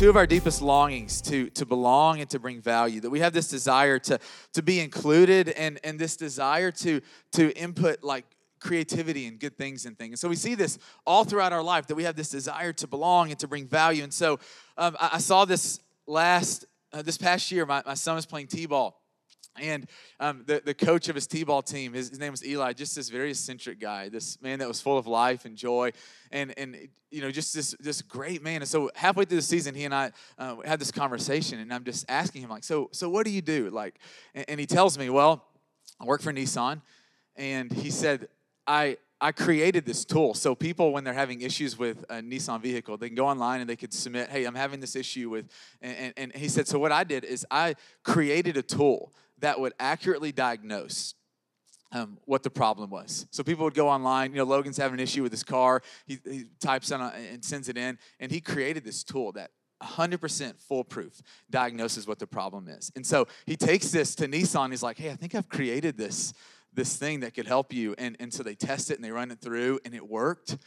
two of our deepest longings to, to belong and to bring value, that we have this desire to, to be included and, and this desire to, to input like creativity and good things and things. And so we see this all throughout our life that we have this desire to belong and to bring value. And so um, I, I, saw this last, uh, this past year, my, my son was playing T ball. And um, the, the coach of his T-ball team, his, his name was Eli, just this very eccentric guy, this man that was full of life and joy, and and you know just this this great man. And so halfway through the season, he and I uh, had this conversation, and I'm just asking him like, so so what do you do? Like, and, and he tells me, well, I work for Nissan, and he said, I I created this tool. So people, when they're having issues with a Nissan vehicle, they can go online and they could submit, hey, I'm having this issue with, and, and, and he said, so what I did is I created a tool that would accurately diagnose um, what the problem was. So people would go online. You know, Logan's having an issue with his car. He, he types on and sends it in, and he created this tool that 100% foolproof diagnoses what the problem is. And so he takes this to Nissan. He's like, "Hey, I think I've created this this thing that could help you." And and so they test it and they run it through, and it worked.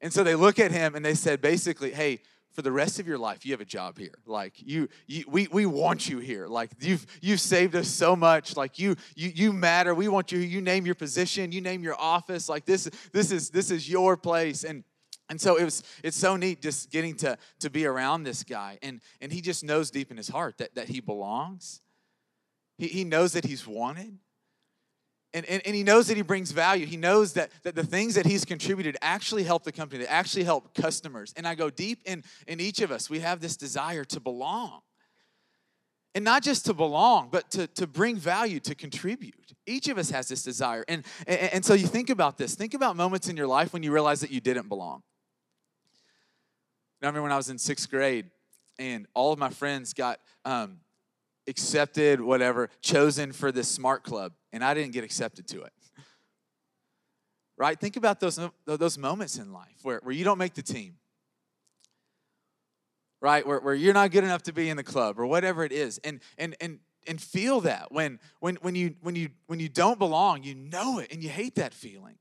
And so they look at him and they said, basically, "Hey, for the rest of your life you have a job here. Like you, you we, we want you here. Like you've you've saved us so much. Like you you you matter. We want you you name your position. You name your office. Like this this is this is your place. And and so it was it's so neat just getting to to be around this guy. And and he just knows deep in his heart that that he belongs. He, he knows that he's wanted and, and, and he knows that he brings value. He knows that, that the things that he's contributed actually help the company, that actually help customers. And I go deep in, in each of us, we have this desire to belong. And not just to belong, but to, to bring value, to contribute. Each of us has this desire. And, and, and so you think about this. Think about moments in your life when you realize that you didn't belong. I remember when I was in sixth grade and all of my friends got um, accepted, whatever, chosen for this smart club, and I didn't get accepted to it. Right? Think about those, those moments in life where, where you don't make the team. Right? Where, where you're not good enough to be in the club or whatever it is. And and and and feel that when when when you when you when you don't belong, you know it and you hate that feeling.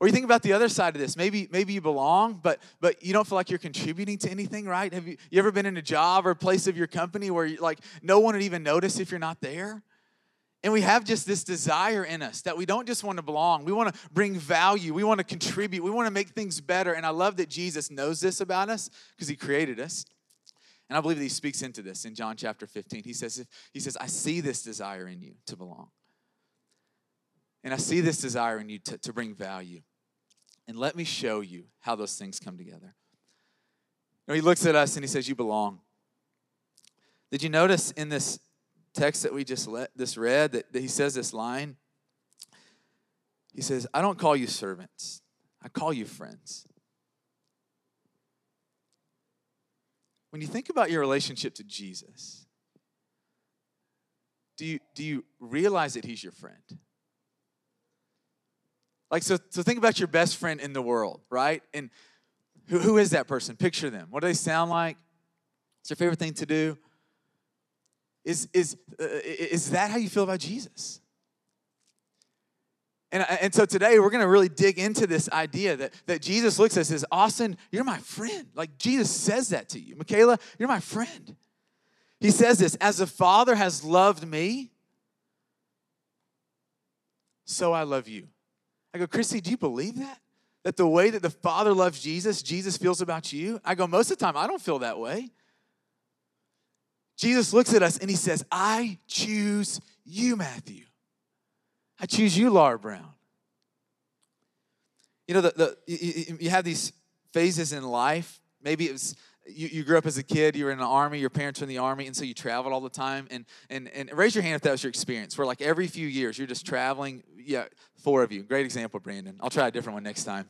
Or you think about the other side of this. Maybe, maybe you belong, but but you don't feel like you're contributing to anything, right? Have you, you ever been in a job or place of your company where like no one would even notice if you're not there? And we have just this desire in us that we don't just want to belong. We want to bring value. We want to contribute. We want to make things better. And I love that Jesus knows this about us because he created us. And I believe that he speaks into this in John chapter 15. He says, he says, I see this desire in you to belong. And I see this desire in you to, to bring value. And let me show you how those things come together. Know, he looks at us and he says, You belong. Did you notice in this text that we just let this read that, that he says this line? He says, I don't call you servants, I call you friends. When you think about your relationship to Jesus, do you, do you realize that he's your friend? Like, so, so think about your best friend in the world, right? And who, who is that person? Picture them. What do they sound like? What's their favorite thing to do? Is, is, uh, is that how you feel about Jesus? And, uh, and so today we're going to really dig into this idea that, that Jesus looks at us and says, Austin, you're my friend. Like Jesus says that to you. Michaela, you're my friend. He says this, as the Father has loved me, so I love you. I go, Christy, do you believe that? That the way that the Father loves Jesus, Jesus feels about you? I go, most of the time, I don't feel that way. Jesus looks at us and he says, I choose you, Matthew. I choose you, Laura Brown. You know, the, the, you, you have these phases in life. Maybe it was you, you grew up as a kid, you were in the army, your parents were in the army, and so you traveled all the time. And, and, and raise your hand if that was your experience, where like every few years you're just traveling. Yeah, four of you. Great example, Brandon. I'll try a different one next time.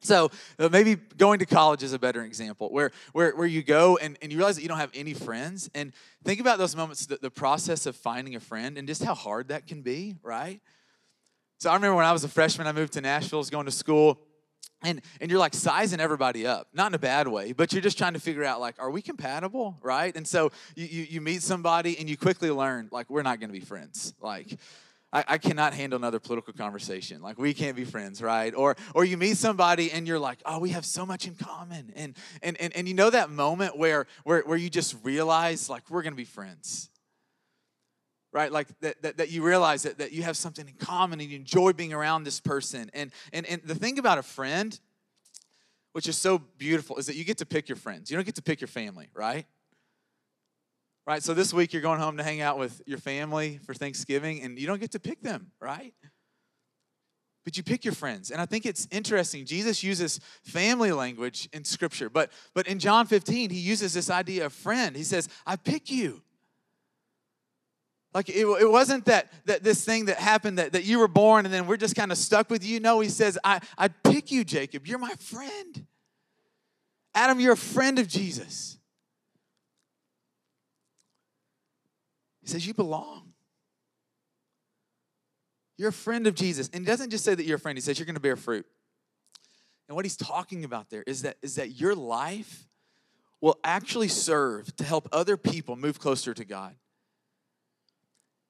So uh, maybe going to college is a better example where, where, where you go and, and you realize that you don't have any friends. And think about those moments, the, the process of finding a friend and just how hard that can be, right? So I remember when I was a freshman, I moved to Nashville, was going to school and and you're like sizing everybody up not in a bad way but you're just trying to figure out like are we compatible right and so you you, you meet somebody and you quickly learn like we're not going to be friends like I, I, cannot handle another political conversation. Like we can't be friends, right? Or or you meet somebody and you're like, oh, we have so much in common. And and and, and you know that moment where where where you just realize like we're gonna be friends. Right? Like that, that, that you realize that, that you have something in common and you enjoy being around this person. And and and the thing about a friend, which is so beautiful, is that you get to pick your friends. You don't get to pick your family, right? Right? So this week you're going home to hang out with your family for Thanksgiving, and you don't get to pick them, right? But you pick your friends. And I think it's interesting. Jesus uses family language in Scripture, but, but in John 15, he uses this idea of friend. He says, I pick you. Like it, it wasn't that, that this thing that happened that, that you were born and then we're just kind of stuck with you. No, he says, I, I pick you, Jacob. You're my friend. Adam, you're a friend of Jesus. He says, You belong. You're a friend of Jesus. And he doesn't just say that you're a friend, he says you're going to bear fruit. And what he's talking about there is that, is that your life will actually serve to help other people move closer to God.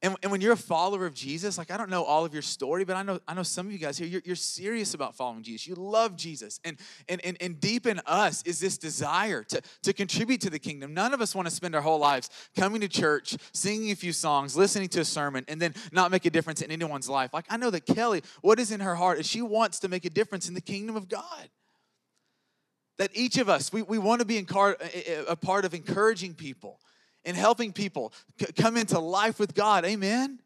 And, and when you're a follower of Jesus, like I don't know all of your story, but I know I know some of you guys here, you're, you're serious about following Jesus. You love Jesus. And, and, and, and deep in us is this desire to, to contribute to the kingdom. None of us want to spend our whole lives coming to church, singing a few songs, listening to a sermon, and then not make a difference in anyone's life. Like I know that Kelly, what is in her heart is she wants to make a difference in the kingdom of God that each of us we, we want to be car, a part of encouraging people and helping people c- come into life with God. Amen.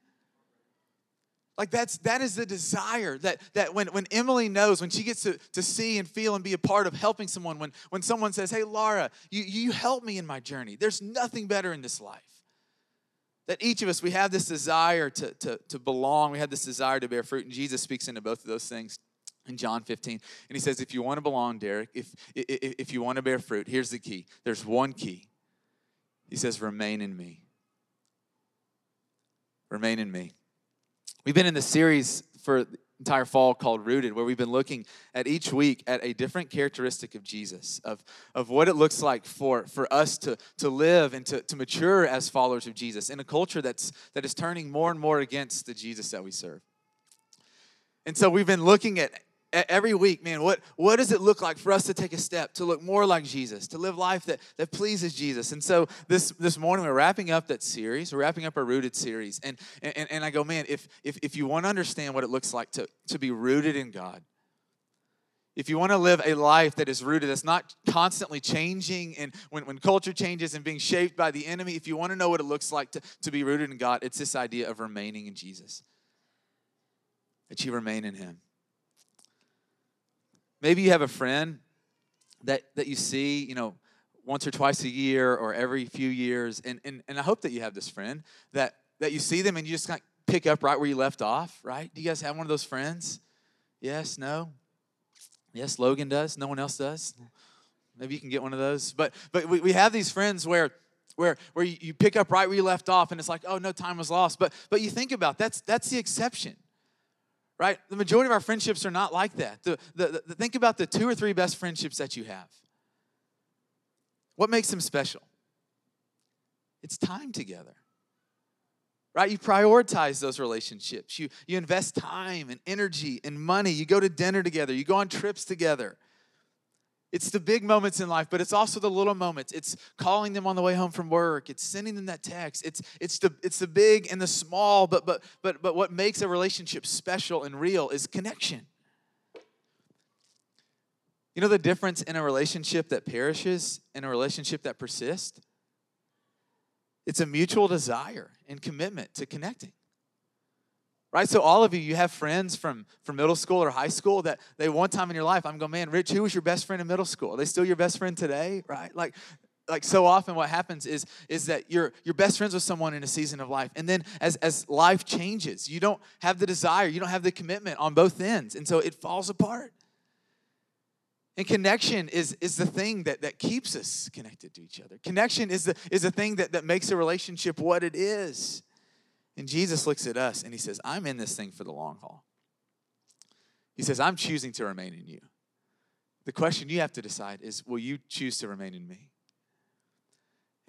Like that's that is the desire that that when, when Emily knows, when she gets to, to see and feel and be a part of helping someone, when when someone says, Hey Laura, you, you help me in my journey. There's nothing better in this life. That each of us, we have this desire to, to, to belong, we have this desire to bear fruit. And Jesus speaks into both of those things in John 15. And he says, if you want to belong, Derek, if, if, if you want to bear fruit, here's the key. There's one key. He says, Remain in me. Remain in me. We've been in the series for the entire fall called Rooted, where we've been looking at each week at a different characteristic of Jesus, of, of what it looks like for, for us to, to live and to, to mature as followers of Jesus in a culture that's, that is turning more and more against the Jesus that we serve. And so we've been looking at every week, man, what, what does it look like for us to take a step to look more like Jesus, to live life that, that pleases Jesus? And so this, this morning we're wrapping up that series, we're wrapping up our rooted series. And, and, and I go, man, if, if, if you want to understand what it looks like to, to be rooted in God, if you want to live a life that is rooted, that's not constantly changing, and when, when culture changes and being shaped by the enemy, if you want to know what it looks like to, to be rooted in God, it's this idea of remaining in Jesus. That you remain in Him. Maybe you have a friend that, that you see, you know, once or twice a year or every few years. And, and, and I hope that you have this friend that, that you see them and you just kind of pick up right where you left off, right? Do you guys have one of those friends? Yes, no? Yes, Logan does. No one else does. Maybe you can get one of those. But but we, we have these friends where where where you pick up right where you left off and it's like, oh no, time was lost. But but you think about that's that's the exception right? The majority of our friendships are not like that. The, the, the, think about the two or three best friendships that you have. What makes them special? It's time together. Right? You prioritize those relationships. You, you invest time and energy and money. You go to dinner together. You go on trips together. It's the big moments in life, but it's also the little moments. It's calling them on the way home from work. It's sending them that text. It's it's the it's the big and the small, but but but but what makes a relationship special and real is connection. You know the difference in a relationship that perishes and a relationship that persists? It's a mutual desire and commitment to connecting right? So all of you you have friends from from middle school or high school that they one time in your life i'm going man rich who was your best friend in middle school? Are they still your best friend today? Right? Like like so often what happens is is that you're you're best friends with someone in a season of life. And then as as life changes you don't have the desire you don't have the commitment on both ends. And so it falls apart. And connection is, is the thing that, that keeps us connected to each other. Connection is the, is the thing that, that makes a relationship what it is. And Jesus looks at us and he says, I'm in this thing for the long haul. He says, I'm choosing to remain in you. The question you have to decide is, will you choose to remain in me?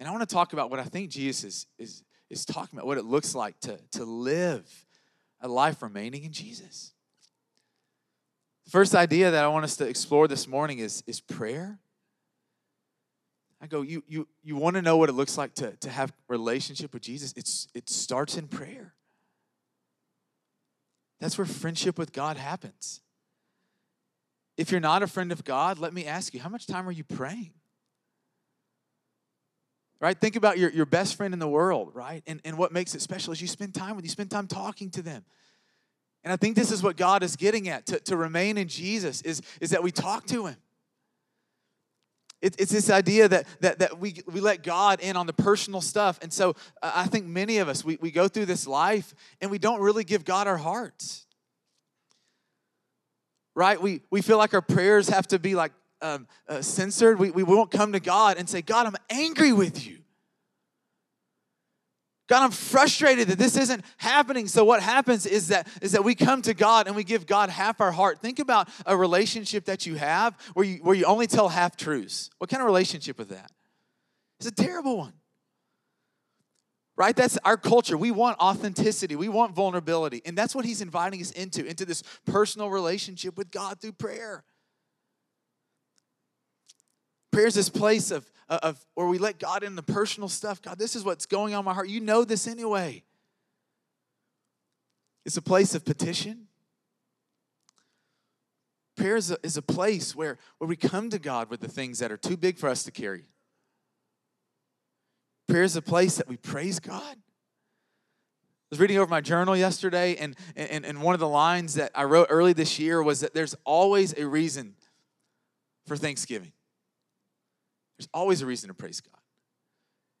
And I want to talk about what I think Jesus is, is, is talking about, what it looks like to, to live a life remaining in Jesus. The first idea that I want us to explore this morning is, is prayer. I go, you, you, you want to know what it looks like to, to have relationship with Jesus? It's, it starts in prayer. That's where friendship with God happens. If you're not a friend of God, let me ask you, how much time are you praying? Right? Think about your, your best friend in the world, right? And, and what makes it special is you spend time with, you spend time talking to them. And I think this is what God is getting at to, to remain in Jesus is, is that we talk to him. It, it's this idea that, that, that we, we let God in on the personal stuff. And so uh, I think many of us, we, we go through this life and we don't really give God our hearts right? We, we feel like our prayers have to be like um, uh, censored. We, we won't come to God and say, God, I'm angry with you. God, I'm frustrated that this isn't happening. So what happens is that is that we come to God and we give God half our heart. Think about a relationship that you have where you where you only tell half truths. What kind of relationship is that? It's a terrible one right? That's our culture. We want authenticity, we want vulnerability. And that's what he's inviting us into, into this personal relationship with God through prayer. Prayer is this place of, of where we let God in the personal stuff. God, this is what's going on in my heart. You know this anyway. It's a place of petition. Prayer is a, is a place where, where we come to God with the things that are too big for us to carry. Prayer is a place that we praise God. I was reading over my journal yesterday, and, and, and one of the lines that I wrote early this year was that there's always a reason for Thanksgiving. There's always a reason to praise God.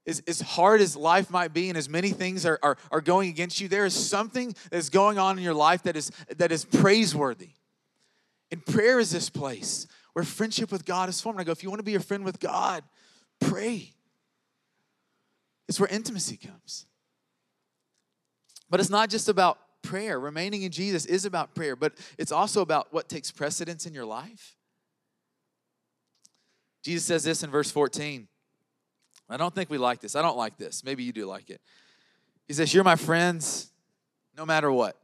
As, as hard as life might be and as many things are, are, are going against you, there is something that is going on in your life that is, that is praiseworthy. And prayer is this place where friendship with God is formed. I go, if you want to be a friend with God, pray. It's where intimacy comes. But it's not just about prayer. Remaining in Jesus is about prayer, but it's also about what takes precedence in your life. Jesus says this in verse 14. I don't think we like this. I don't like this. Maybe you do like it. He says, You're my friends no matter what.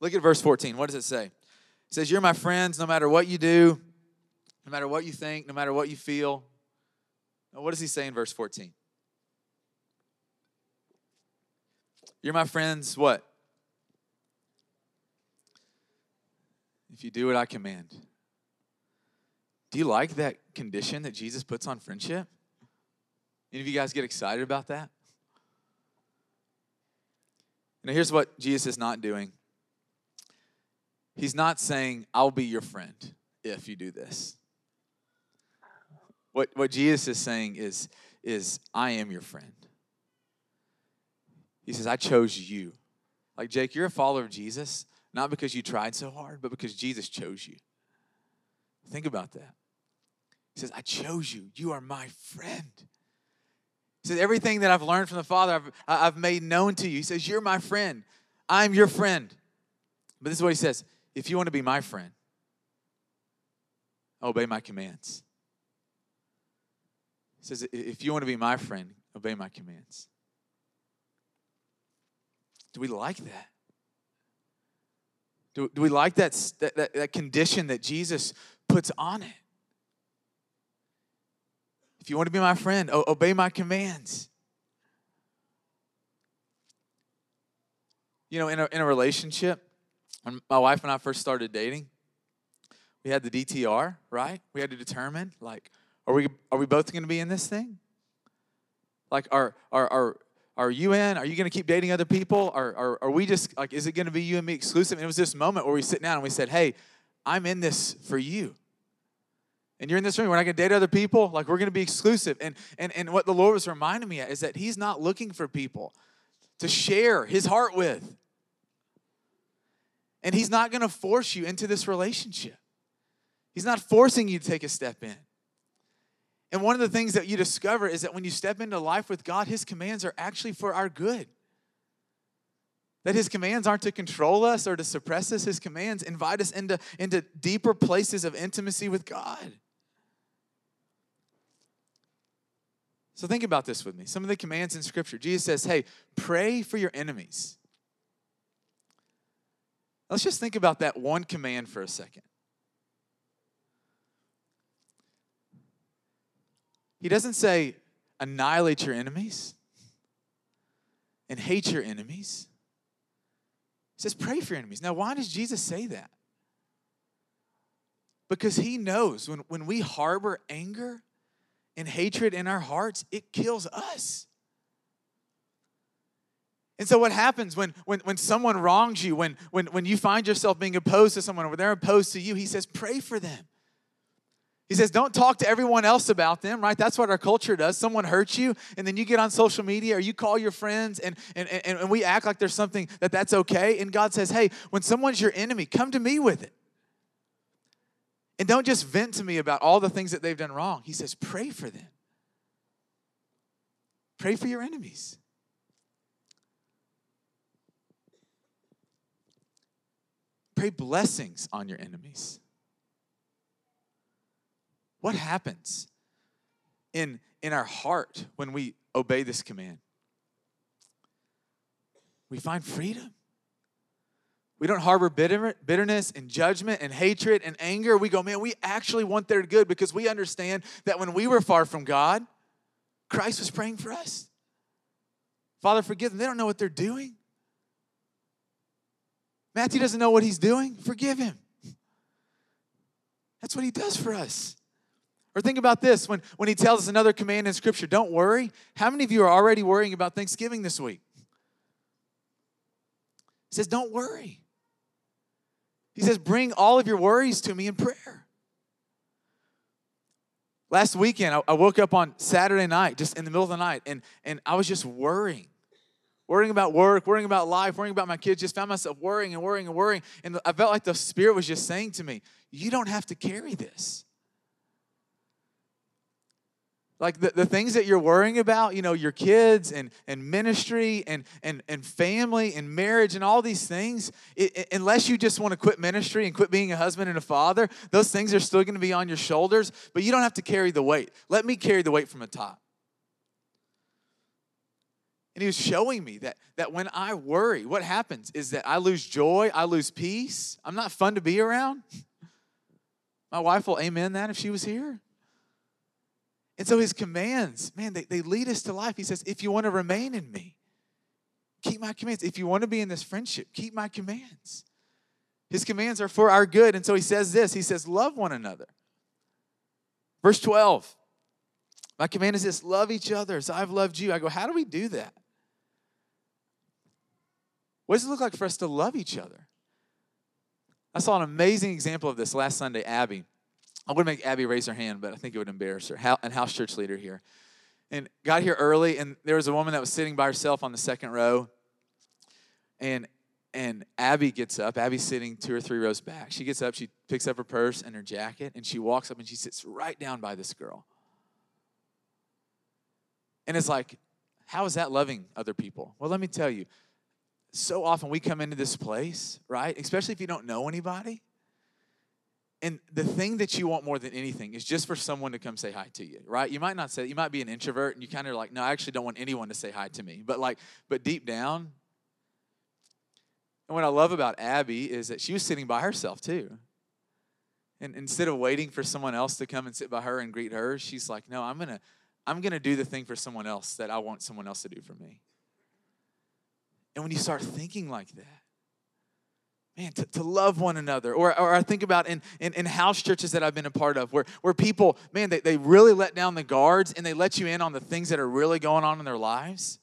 Look at verse 14. What does it say? He says, You're my friends no matter what you do, no matter what you think, no matter what you feel. Now, what does he say in verse 14? You're my friends, what? If you do what I command. Do you like that condition that Jesus puts on friendship? Any of you guys get excited about that? Now, here's what Jesus is not doing He's not saying, I'll be your friend if you do this. What, what Jesus is saying is, is, I am your friend. He says, I chose you. Like, Jake, you're a follower of Jesus, not because you tried so hard, but because Jesus chose you. Think about that. He says, I chose you. You are my friend. He says, Everything that I've learned from the Father, I've, I've made known to you. He says, You're my friend. I'm your friend. But this is what he says if you want to be my friend, obey my commands. He says, If you want to be my friend, obey my commands. Do we like that? Do, do we like that, that, that condition that Jesus puts on it? If you want to be my friend, obey my commands. You know, in a, in a relationship, when my wife and I first started dating, we had the DTR, right? We had to determine, like, are we are we both going to be in this thing? Like, are are are are you in? Are you going to keep dating other people? Are, are, are we just like, is it going to be you and me exclusive? And it was this moment where we sit down and we said, hey, I'm in this for you. And you're in this room. We're not to date other people. Like, we're to be exclusive. And, and, and what the Lord was reminding me of is that He's not looking for people to share His heart with. And He's not to force you into this relationship. He's not forcing you to take a step in. And one of the things that you discover is that when you step into life with God, His commands are actually for our good. That His commands aren't to control us or to suppress us. His commands invite us into, into deeper places of intimacy with God. So think about this with me. Some of the commands in Scripture. Jesus says, hey, pray for your enemies. Let's just think about that one command for a second. He doesn't say, annihilate your enemies and hate your enemies. He says, pray for your enemies. Now, why does Jesus say that? Because he knows when, when we harbor anger and hatred in our hearts, it kills us. And so what happens when, when, when someone wrongs you, when, when, when you find yourself being opposed to someone or they're opposed to you, he says, pray for them. He says, don't talk to everyone else about them, right? That's what our culture does. Someone hurts you, and then you get on social media or you call your friends, and, and, and, and we act like there's something that that's okay. And God says, hey, when someone's your enemy, come to me with it. And don't just vent to me about all the things that they've done wrong. He says, pray for them. Pray for your enemies. Pray blessings on your enemies. What happens in, in our heart when we obey this command? We find freedom. We don't harbor bitter, bitterness and judgment and hatred and anger. We go, man, we actually want their good because we understand that when we were far from God, Christ was praying for us. Father, forgive them. They don't know what they're doing. Matthew doesn't know what he's doing. Forgive him. That's what he does for us. Or think about this when, when he tells us another command in Scripture don't worry. How many of you are already worrying about Thanksgiving this week? He says, Don't worry. He says, Bring all of your worries to me in prayer. Last weekend, I, woke up on Saturday night, just in the middle of the night, and, and I was just worrying. Worrying about work, worrying about life, worrying about my kids, just found myself worrying and worrying and worrying. And I felt like the Spirit was just saying to me, You don't have to carry this. Like the, the things that you're worrying about, you know, your kids and, and ministry and, and, and family and marriage and all these things, it, it, unless you just want to quit ministry and quit being a husband and a father, those things are still going to be on your shoulders, but you don't have to carry the weight. Let me carry the weight from the top. And he was showing me that, that when I worry, what happens is that I lose joy, I lose peace. I'm not fun to be around. My wife will amen that if she was here. And so his commands, man, they, they lead us to life. He says, if you want to remain in me, keep my commands. If you want to be in this friendship, keep my commands. His commands are for our good. And so he says this He says, love one another. Verse 12, my command is this love each other as I've loved you. I go, how do we do that? What does it look like for us to love each other? I saw an amazing example of this last Sunday, Abby. I would make Abby raise her hand, but I think it would embarrass her. And house church leader here. And got here early, and there was a woman that was sitting by herself on the second row. And and Abby gets up. Abby's sitting two or three rows back. She gets up, she picks up her purse and her jacket, and she walks up and she sits right down by this girl. And it's like, how is that loving other people? Well, let me tell you, so often we come into this place, right? Especially if you don't know anybody, and the thing that you want more than anything is just for someone to come say hi to you, right? You might not say, you might be an introvert and you kind of like, no, I actually don't want anyone to say hi to me. But like, but deep down, and what I love about Abby is that she was sitting by herself too. And instead of waiting for someone else to come and sit by her and greet her, she's like, no, I'm gonna, I'm gonna do the thing for someone else that I want someone else to do for me. And when you start thinking like that, man, to, to love one another. Or, or I think about in, in, in, house churches that I've been a part of where, where people, man, they, they really let down the guards and they let you in on the things that are really going on in their lives.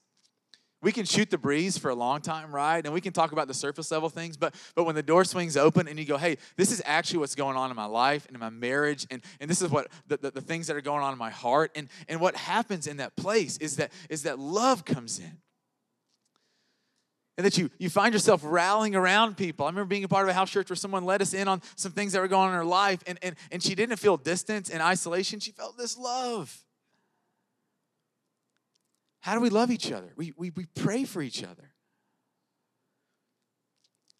We can shoot the breeze for a long time, right? And we can talk about the surface level things, but but when the door swings open and you go, hey, this is actually what's going on in my life and in my marriage, and, and this is what the, the, the things that are going on in my heart. And, and what happens in that place is that is that love comes in and that you, you find yourself rallying around people. I remember being a part of a house church where someone let us in on some things that were going on in her life, and, and, and she didn't feel distance and isolation. She felt this love. How do we love each other? We, we, we pray for each other.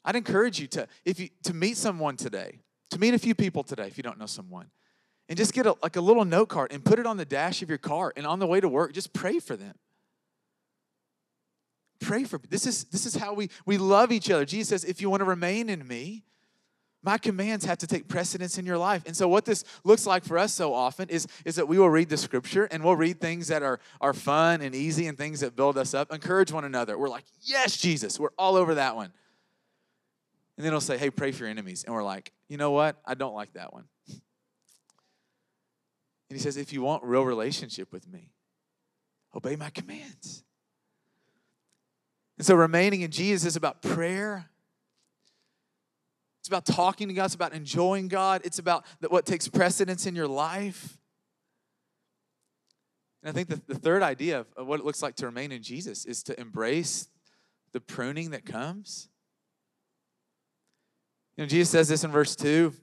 I'd encourage you to, if you, to meet someone today, to meet a few people today if you don't know someone, and just get a, like a little note card and put it on the dash of your car, and on the way to work, just pray for them pray for this is this is how we we love each other. Jesus says if you want to remain in me my commands have to take precedence in your life. And so what this looks like for us so often is is that we will read the scripture and we'll read things that are are fun and easy and things that build us up encourage one another. We're like yes jesus. We're all over that one. And then he'll say hey pray for your enemies. And we're like you know what? I don't like that one. And he says if you want real relationship with me obey my commands and so remaining in Jesus is about prayer. It's about talking to God. It's about enjoying God. It's about what takes precedence in your life. And I think the, the third idea of, of what it looks like to remain in Jesus is to embrace the pruning that comes. You know, Jesus says this in verse 2.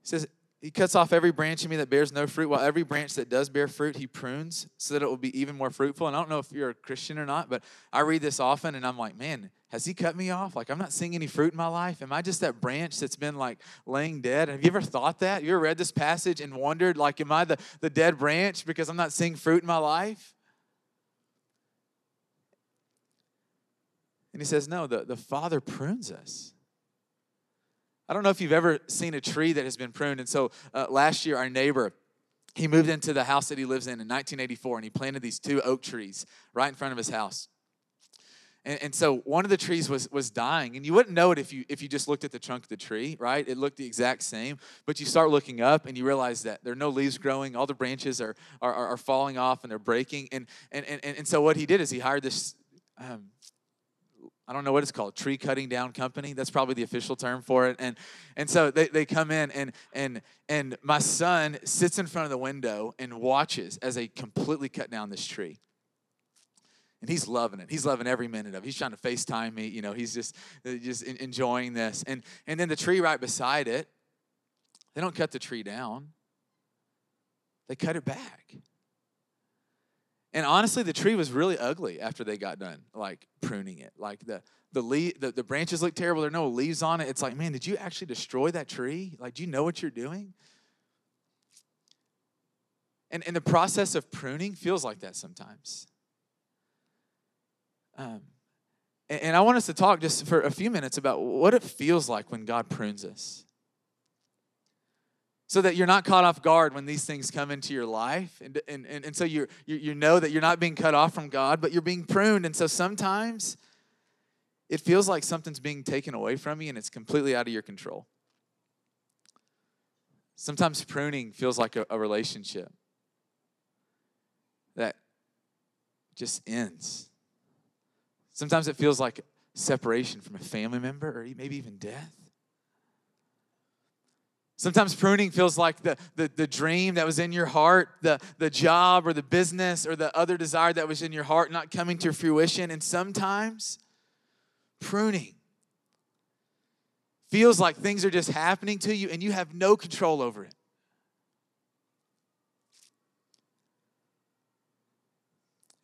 He says, he cuts off every branch in me that bears no fruit, while every branch that does bear fruit, he prunes so that it will be even more fruitful. And I don't know if you're a Christian or not, but I read this often and I'm like, man, has he cut me off? Like, I'm not seeing any fruit in my life. Am I just that branch that's been like laying dead? Have you ever thought that? You ever read this passage and wondered, like, am I the, the dead branch because I'm not seeing fruit in my life? And he says, no, the, the Father prunes us. I don't know if you've ever seen a tree that has been pruned. And so uh, last year, our neighbor, he moved into the house that he lives in in 1984, and he planted these two oak trees right in front of his house. And, and, so one of the trees was was dying, and you wouldn't know it if you if you just looked at the trunk of the tree, right? It looked the exact same, but you start looking up and you realize that there are no leaves growing, all the branches are are, are falling off and they're breaking. And and and and so what he did is he hired this um, I don't know what it's called, tree cutting down company. That's probably the official term for it. And and so they, they come in and and and my son sits in front of the window and watches as they completely cut down this tree. And he's loving it. He's loving every minute of it. He's trying to FaceTime me. You know, he's just uh, just enjoying this. And and then the tree right beside it, they don't cut the tree down. They cut it back. And honestly, the tree was really ugly after they got done, like pruning it. Like the the, leaf, the the branches look terrible. There are no leaves on it. It's like, man, did you actually destroy that tree? Like, do you know what you're doing? And and the process of pruning feels like that sometimes. Um, and, and I want us to talk just for a few minutes about what it feels like when God prunes us so that you're not caught off guard when these things come into your life. And, and, and, and so you you know that you're not being cut off from God, but you're being pruned. And so sometimes it feels like something's being taken away from you and it's completely out of your control. Sometimes pruning feels like a, a relationship that just ends. Sometimes it feels like separation from a family member or maybe even death. Sometimes pruning feels like the, the, the dream that was in your heart, the, the job or the business or the other desire that was in your heart not coming to fruition. And sometimes pruning feels like things are just happening to you and you have no control over it.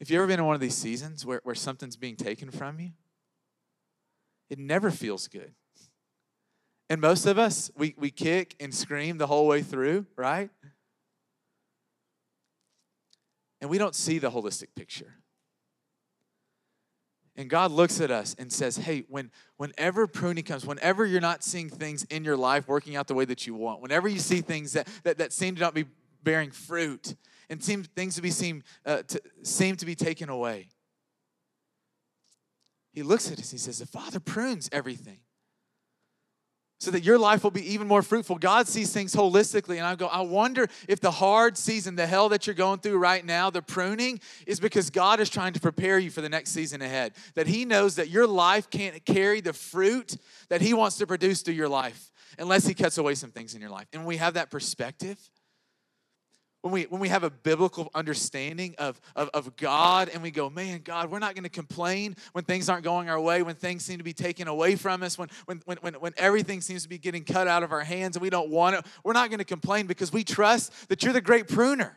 If you've ever been in one of these seasons where, where something's being taken from you, it never feels good. And most of us, we, we kick and scream the whole way through, right? And we don't see the holistic picture. And God looks at us and says, Hey, when, whenever pruning comes, whenever you're not seeing things in your life working out the way that you want, whenever you see things that, that, that seem to not be bearing fruit and seem things to be seem, uh, to, seem to be taken away, He looks at us, and He says, The Father prunes everything so that your life will be even more fruitful. God sees things holistically. And I go, I wonder if the hard season, the hell that you're going through right now, the pruning, is because God is trying to prepare you for the next season ahead. That He knows that your life can't carry the fruit that He wants to produce through your life unless He cuts away some things in your life. And we have that perspective, when we when we have a biblical understanding of, of, of God and we go, man, God, we're not going to complain when things aren't going our way, when things seem to be taken away from us, when when when when, when everything seems to be getting cut out of our hands and we don't want it, we're not going to complain because we trust that you're the great pruner.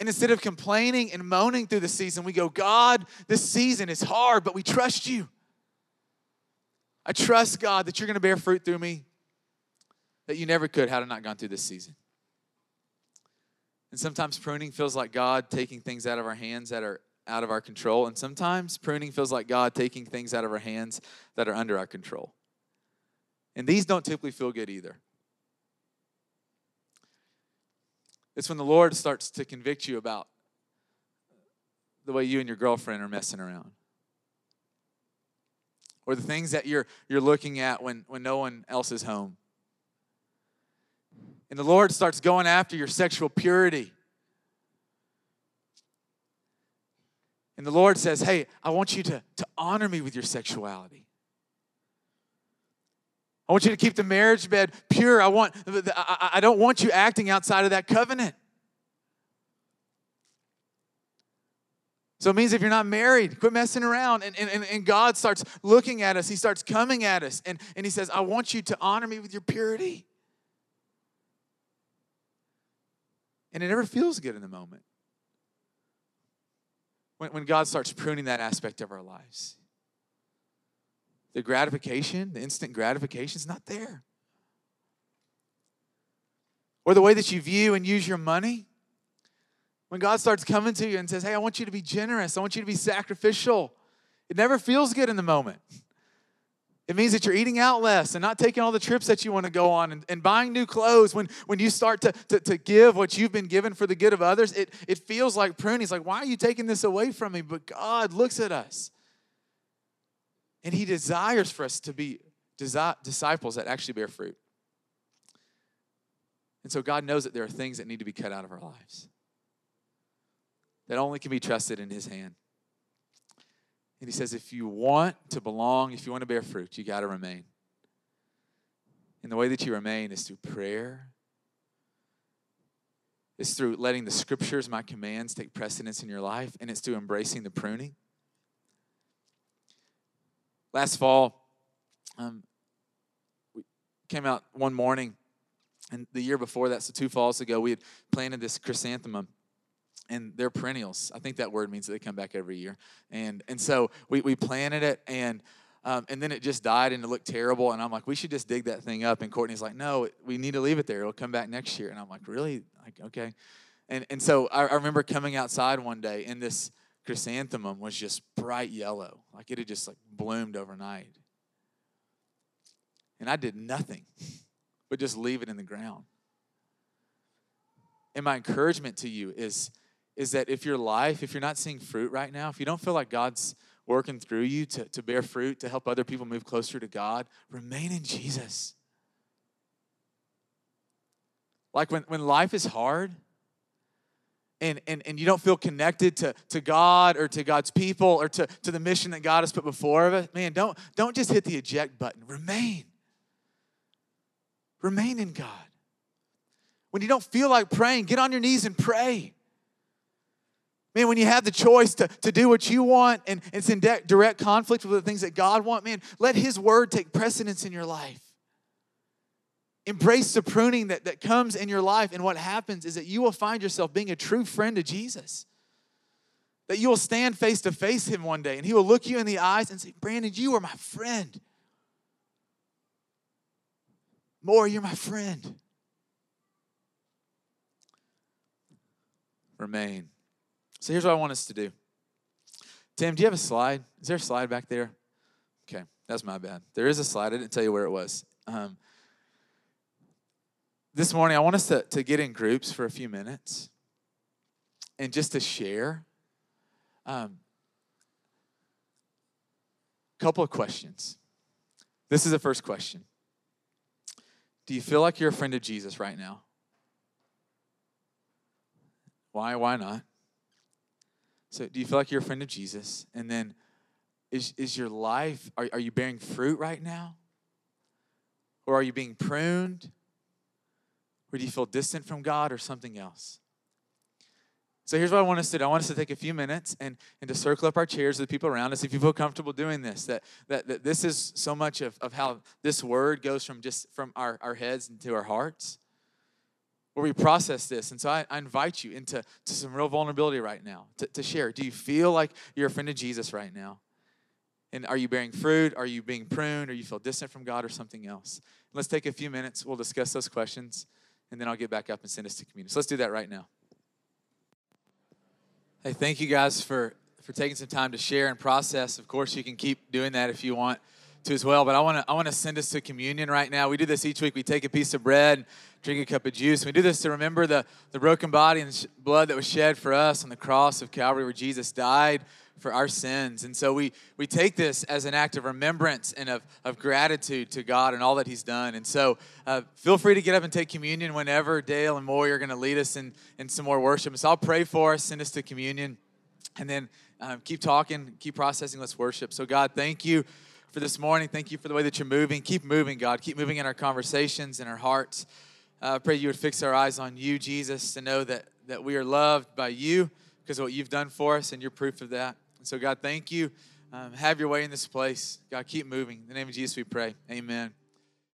And instead of complaining and moaning through the season, we go, God, this season is hard, but we trust you. I trust, God, that you're going to bear fruit through me that you never could had I not gone through this season. And sometimes pruning feels like God taking things out of our hands that are out of our control. And sometimes pruning feels like God taking things out of our hands that are under our control. And these don't typically feel good either. It's when the Lord starts to convict you about the way you and your girlfriend are messing around. Or the things that you're, you're looking at when, when no one else is home. And the Lord starts going after your sexual purity. And the Lord says, Hey, I want you to, to honor me with your sexuality. I want you to keep the marriage bed pure. I want I don't want you acting outside of that covenant. So it means if you're not married, quit messing around. And, and, and God starts looking at us, He starts coming at us, and, and He says, I want you to honor me with your purity. And it never feels good in the moment when, when God starts pruning that aspect of our lives. The gratification, the instant gratification is not there. Or the way that you view and use your money. When God starts coming to you and says, Hey, I want you to be generous, I want you to be sacrificial, it never feels good in the moment. It means that you're eating out less and not taking all the trips that you want to go on and, and buying new clothes. When, when you start to, to, to, give what you've been given for the good of others, it, it feels like pruning. It's like, why are you taking this away from me? But God looks at us and He desires for us to be disi- disciples that actually bear fruit. And so God knows that there are things that need to be cut out of our lives that only can be trusted in His hand. And he says, if you want to belong, if you want to bear fruit, you got to remain. And the way that you remain is through prayer, it's through letting the scriptures, my commands, take precedence in your life, and it's through embracing the pruning. Last fall, um, we came out one morning, and the year before that, so two falls ago, we had planted this chrysanthemum and they're perennials. I think that word means that they come back every year. And and so we, we planted it and um, and then it just died and it looked terrible. And I'm like, we should just dig that thing up. And Courtney's like, no, we need to leave it there. It'll come back next year. And I'm like, really? Like, okay. And and so I, I remember coming outside one day and this chrysanthemum was just bright yellow, like it had just like bloomed overnight. And I did nothing but just leave it in the ground. And my encouragement to you is is that if your life, if you're not seeing fruit right now, if you don't feel like God's working through you to, to bear fruit, to help other people move closer to God, remain in Jesus. Like when, when life is hard and, and, and you don't feel connected to, to God or to God's people or to, to the mission that God has put before us, man, don't, don't just hit the eject button. Remain. Remain in God. When you don't feel like praying, get on your knees and pray. Man, when you have the choice to, to do what you want and it's in de- direct conflict with the things that God wants, man, let His word take precedence in your life. Embrace the pruning that, that comes in your life. And what happens is that you will find yourself being a true friend of Jesus. That you will stand face to face Him one day and He will look you in the eyes and say, Brandon, you are my friend. More, you're my friend. Remain. So here's what I want us to do. Tim, do you have a slide? Is there a slide back there? Okay, that's my bad. There is a slide. I didn't tell you where it was. Um, this morning, I want us to, to get in groups for a few minutes and just to share a um, couple of questions. This is the first question Do you feel like you're a friend of Jesus right now? Why? Why not? So, do you feel like you're a friend of Jesus? And then, is, is your life, are, are you bearing fruit right now? Or are you being pruned? Or do you feel distant from God or something else? So here's what I want us to do. I want us to take a few minutes and, and to circle up our chairs with the people around us. If you feel comfortable doing this, that, that, that this is so much of, of how this word goes from just from our, our heads into our hearts where we process this. And so I, I, invite you into to some real vulnerability right now to, to share. Do you feel like you're a friend of Jesus right now? And are you bearing fruit? Are you being pruned? Or you feel distant from God or something else? Let's take a few minutes. We'll discuss those questions, and then I'll get back up and send us to community. So let's do that right now. Hey, thank you guys for for taking some time to share and process. Of course, you can keep doing that if you want to as well. But I want to I want to send us to communion right now. We do this each week. We take a piece of bread, drink a cup of juice. We do this to remember the the broken body and blood that was shed for us on the cross of Calvary, where Jesus died for our sins. And so we we take this as an act of remembrance and of, of gratitude to God and all that He's done. And so uh, feel free to get up and take communion whenever Dale and Moy are going to lead us in, in some more worship. So I'll pray for us, send us to communion, and then um, keep talking, keep processing. Let's worship. So, God, thank you for this morning. Thank you for the way that you're moving. Keep moving, God. Keep moving in our conversations in our hearts. Uh, I pray you would fix our eyes on you, Jesus, to know that, that we are loved by you because of what you've done for us, and you're proof of that. And so, God, thank you. Um, have your way in this place. God, keep moving. In the name of Jesus, we pray. Amen.